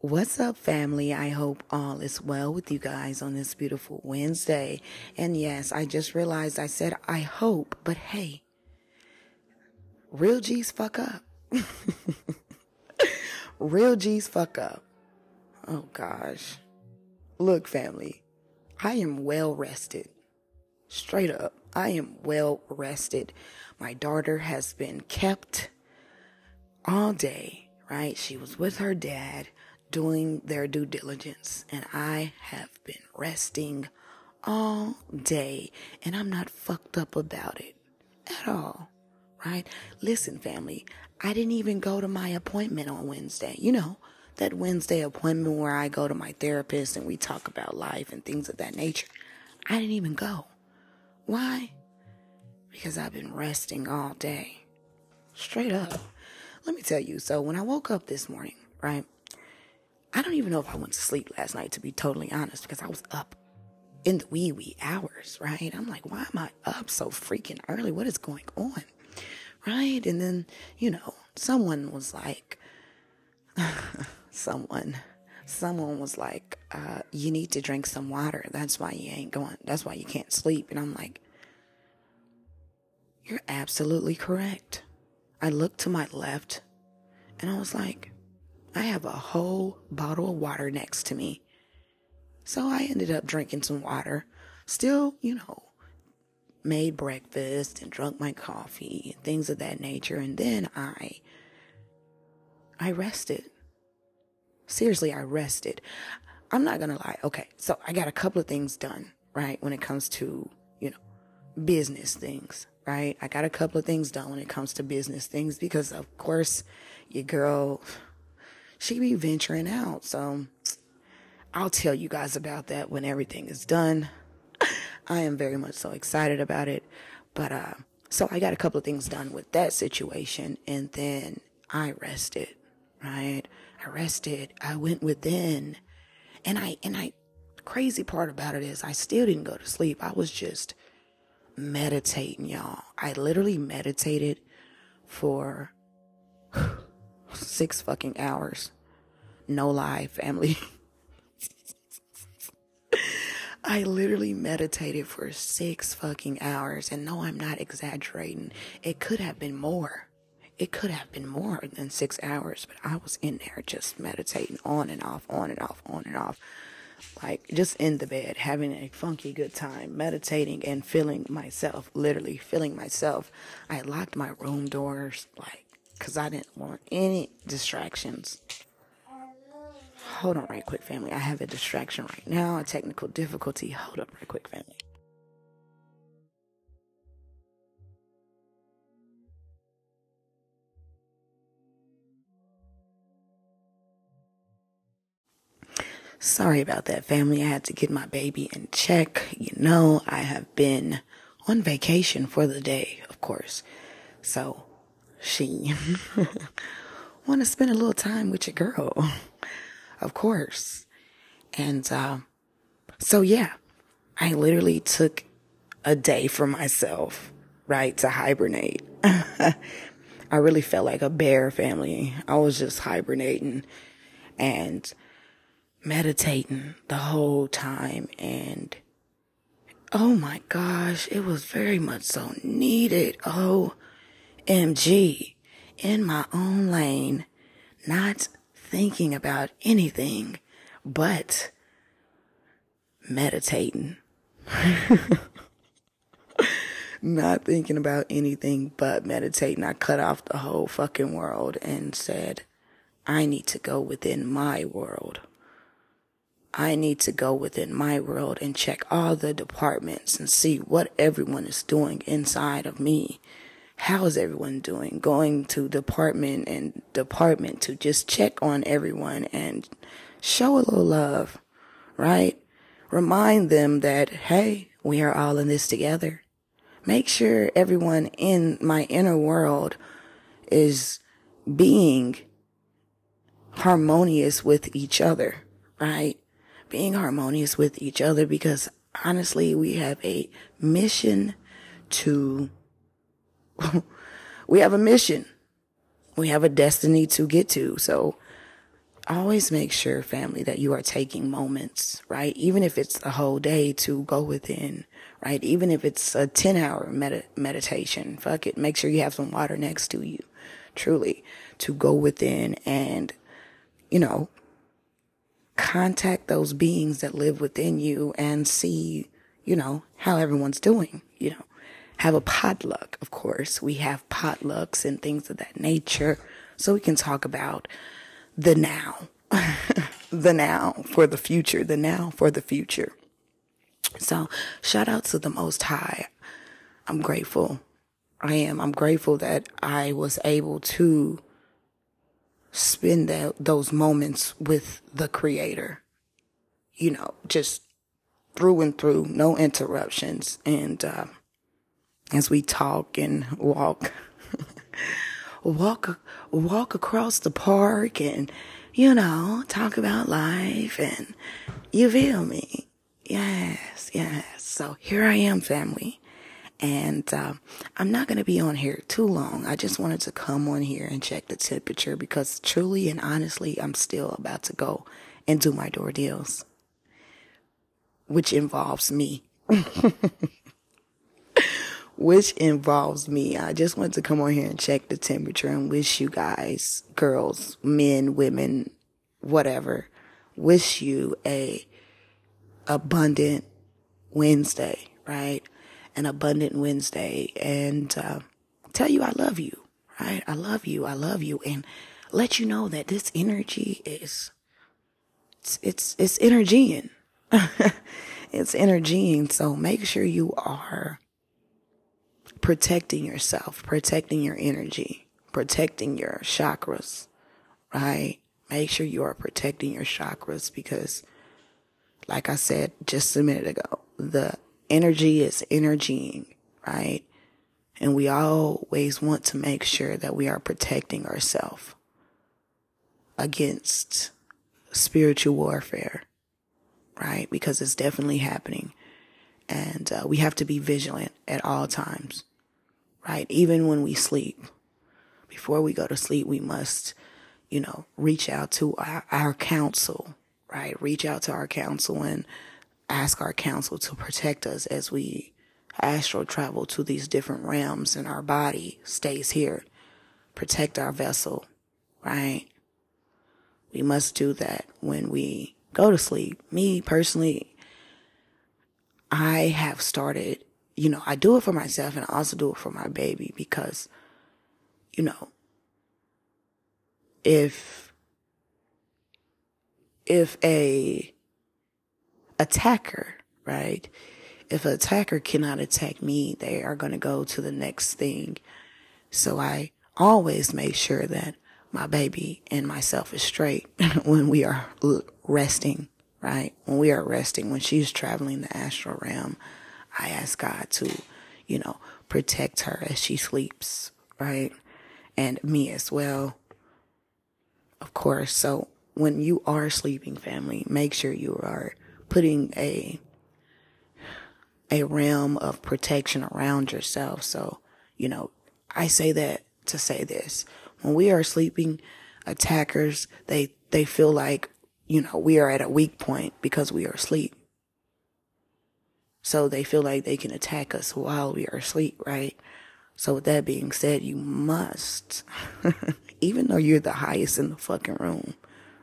What's up, family? I hope all is well with you guys on this beautiful Wednesday. And yes, I just realized I said I hope, but hey, real G's fuck up. real G's fuck up. Oh gosh. Look, family, I am well rested. Straight up, I am well rested. My daughter has been kept all day, right? She was with her dad doing their due diligence, and I have been resting all day, and I'm not fucked up about it at all, right? Listen, family, I didn't even go to my appointment on Wednesday. You know, that Wednesday appointment where I go to my therapist and we talk about life and things of that nature. I didn't even go. Why? Because I've been resting all day. Straight up. Let me tell you. So when I woke up this morning, right? I don't even know if I went to sleep last night, to be totally honest, because I was up in the wee wee hours, right? I'm like, why am I up so freaking early? What is going on? Right? And then, you know, someone was like, someone, someone was like, uh, you need to drink some water. That's why you ain't going, that's why you can't sleep. And I'm like, you're absolutely correct. I looked to my left and I was like, I have a whole bottle of water next to me. So I ended up drinking some water. Still, you know, made breakfast and drunk my coffee and things of that nature. And then I, I rested. Seriously, I rested. I'm not going to lie. Okay. So I got a couple of things done, right? When it comes to, you know, business things right? I got a couple of things done when it comes to business things because, of course, your girl, she be venturing out. So I'll tell you guys about that when everything is done. I am very much so excited about it. But, uh, so I got a couple of things done with that situation and then I rested, right? I rested. I went within and I, and I, crazy part about it is I still didn't go to sleep. I was just, meditating, y'all. I literally meditated for six fucking hours. No lie, family. I literally meditated for six fucking hours. And no, I'm not exaggerating. It could have been more. It could have been more than six hours, but I was in there just meditating on and off, on and off, on and off like just in the bed, having a funky good time, meditating and feeling myself, literally feeling myself. I locked my room doors, like, cause I didn't want any distractions. Hold on right quick, family. I have a distraction right now, a technical difficulty. Hold up right quick, family. Sorry about that, family. I had to get my baby in check. You know, I have been on vacation for the day, of course. So she want to spend a little time with your girl, of course. And uh, so, yeah, I literally took a day for myself, right, to hibernate. I really felt like a bear family. I was just hibernating and meditating the whole time and oh my gosh, it was very much so needed. Oh, MG, in my own lane, not thinking about anything but meditating. not thinking about anything but meditating. I cut off the whole fucking world and said, I need to go within my world. I need to go within my world and check all the departments and see what everyone is doing inside of me. How is everyone doing? Going to department and department to just check on everyone and show a little love, right? Remind them that, hey, we are all in this together. Make sure everyone in my inner world is being harmonious with each other, right? being harmonious with each other because honestly, we have a mission to, we have a mission. We have a destiny to get to. So always make sure, family, that you are taking moments, right? Even if it's a whole day to go within, right? Even if it's a 10 hour med- meditation, fuck it. Make sure you have some water next to you, truly, to go within and, you know, contact those beings that live within you and see, you know, how everyone's doing, you know. Have a potluck, of course. We have potlucks and things of that nature. So we can talk about the now, the now for the future, the now for the future. So shout out to the Most High. I'm grateful. I am. I'm grateful that I was able to spend that, those moments with the creator. You know, just through and through, no interruptions. And, uh, as we talk and walk, walk, walk across the park and, you know, talk about life and you feel me. Yes, yes. So here I am, family. And uh, I'm not going to be on here too long. I just wanted to come on here and check the temperature because truly and honestly, I'm still about to go and do my door deals, which involves me. which involves me. I just want to come on here and check the temperature and wish you guys, girls, men, women, whatever, wish you a abundant Wednesday, right? An abundant Wednesday and uh, tell you I love you, right? I love you. I love you and let you know that this energy is it's it's, it's energying. it's energying. So make sure you are protecting yourself, protecting your energy, protecting your chakras, right? Make sure you are protecting your chakras because, like I said just a minute ago, the energy is energying, right? And we always want to make sure that we are protecting ourselves against spiritual warfare, right? Because it's definitely happening. And uh, we have to be vigilant at all times, right? Even when we sleep. Before we go to sleep, we must, you know, reach out to our, our counsel, right? Reach out to our counsel and ask our counsel to protect us as we astral travel to these different realms and our body stays here. Protect our vessel, right? We must do that when we go to sleep. Me personally, I have started, you know, I do it for myself and I also do it for my baby because, you know, if, if a attacker, right? If an attacker cannot attack me, they are going to go to the next thing. So I always make sure that my baby and myself is straight when we are resting right? When we are resting, when she's traveling the astral realm, I ask God to, you know, protect her as she sleeps, right? And me as well, of course. So when you are sleeping, family, make sure you are putting a a realm of protection around yourself. So, you know, I say that to say this. When we are sleeping, attackers, they, they feel like you know, we are at a weak point because we are asleep. So they feel like they can attack us while we are asleep, right? So with that being said, you must, even though you're the highest in the fucking room,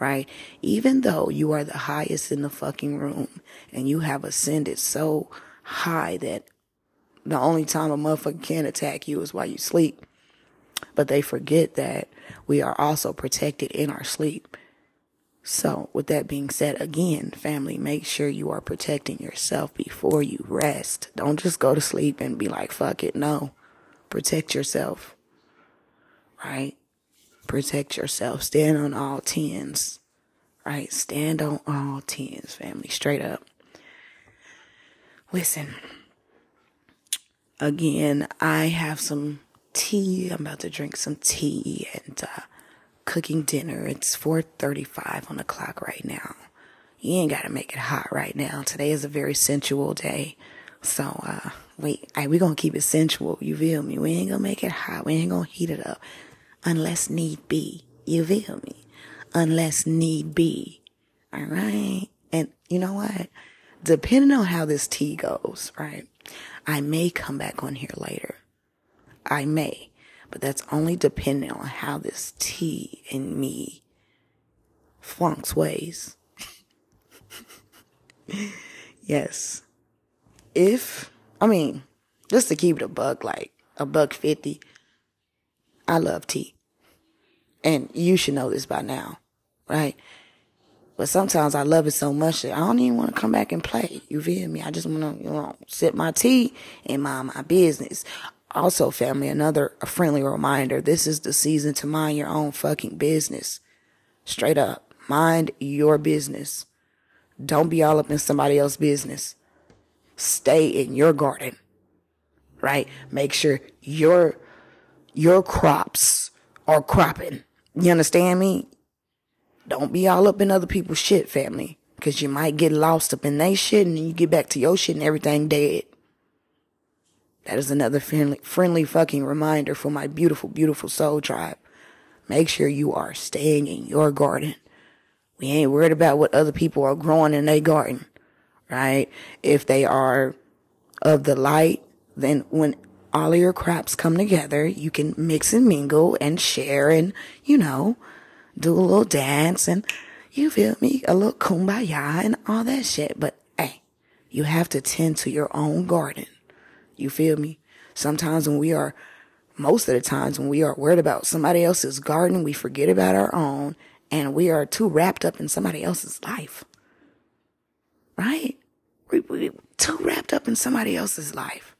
right? Even though you are the highest in the fucking room and you have ascended so high that the only time a motherfucker can attack you is while you sleep. But they forget that we are also protected in our sleep. So, with that being said, again, family, make sure you are protecting yourself before you rest. Don't just go to sleep and be like, fuck it. No, protect yourself, right? Protect yourself. Stand on all tens, right? Stand on all tens, family, straight up. Listen, again, I have some tea. I'm about to drink some tea and, uh, cooking dinner. It's 4:35 on the clock right now. You ain't got to make it hot right now. Today is a very sensual day. So, uh, wait, I, we gonna keep it sensual. You feel me? We ain't gonna make it hot. We ain't gonna heat it up unless need be. You feel me? unless need be. All right. And you know what? Depending on how this tea goes, right? I may come back on here later. I may, but that's only depending on how this tea and me flunks ways. yes. If, I mean, just to keep a buck, like a buck fifty, I love tea. And you should know this by now, right? But sometimes I love it so much that I don't even want to come back and play. You feel me? I just want to, you know, sip my tea and mind my business. Also, family, another a friendly reminder. This is the season to mind your own fucking business. Straight up. Mind your business. Don't be all up in somebody else's business. Stay in your garden. Right? Make sure your your crops are cropping. You understand me? Don't be all up in other people's shit, family. Cause you might get lost up in they shit and then you get back to your shit and everything dead. That is another friendly, friendly fucking reminder for my beautiful, beautiful soul tribe. Make sure you are staying in your garden. We ain't worried about what other people are growing in their garden, right? If they are of the light, then when all your crops come together, you can mix and mingle and share and, you know, do a little dance and you feel me? A little kumbaya and all that shit. But hey, you have to tend to your own garden. You feel me? Sometimes when we are, most of the times when we are worried about somebody else's garden, we forget about our own and we are too wrapped up in somebody else's life. Right? We, we too wrapped up in somebody else's life.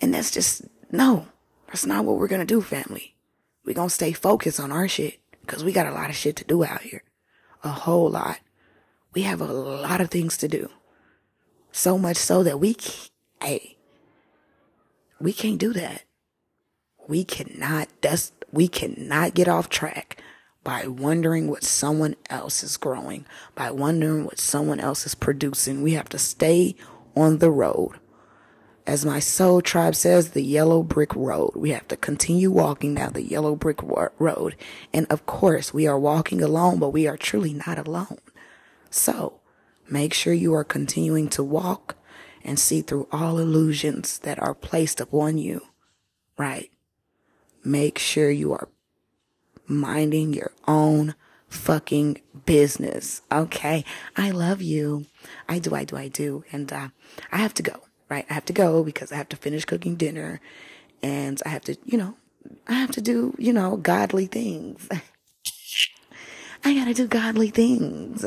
And that's just, no, that's not what we're going to do, family. We're going to stay focused on our shit because we got a lot of shit to do out here. A whole lot. We have a lot of things to do. So much so that we, hey, we can't do that. We cannot, that's, we cannot get off track by wondering what someone else is growing, by wondering what someone else is producing. We have to stay on the road as my soul tribe says, the yellow brick road. We have to continue walking down the yellow brick road. And of course, we are walking alone, but we are truly not alone. So make sure you are continuing to walk and see through all illusions that are placed upon you. Right? Make sure you are minding your own fucking business. Okay. I love you. I do. I do. I do. And, uh, I have to go right? I have to go because I have to finish cooking dinner and I have to, you know, I have to do, you know, godly things. I gotta do godly things.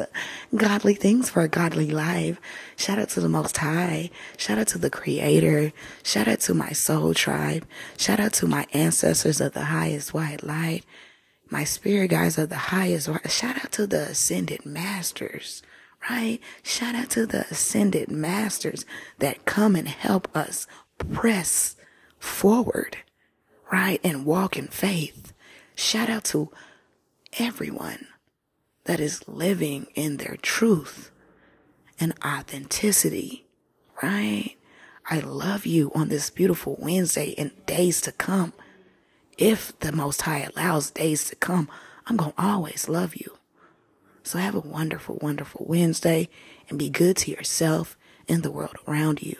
Godly things for a godly life. Shout out to the Most High. Shout out to the Creator. Shout out to my soul tribe. Shout out to my ancestors of the highest white light. My spirit guides of the highest. Shout out to the ascended masters right? Shout out to the ascended masters that come and help us press forward, right? And walk in faith. Shout out to everyone that is living in their truth and authenticity, right? I love you on this beautiful Wednesday and days to come. If the Most High allows days to come, I'm going to always love you. So have a wonderful, wonderful Wednesday and be good to yourself and the world around you.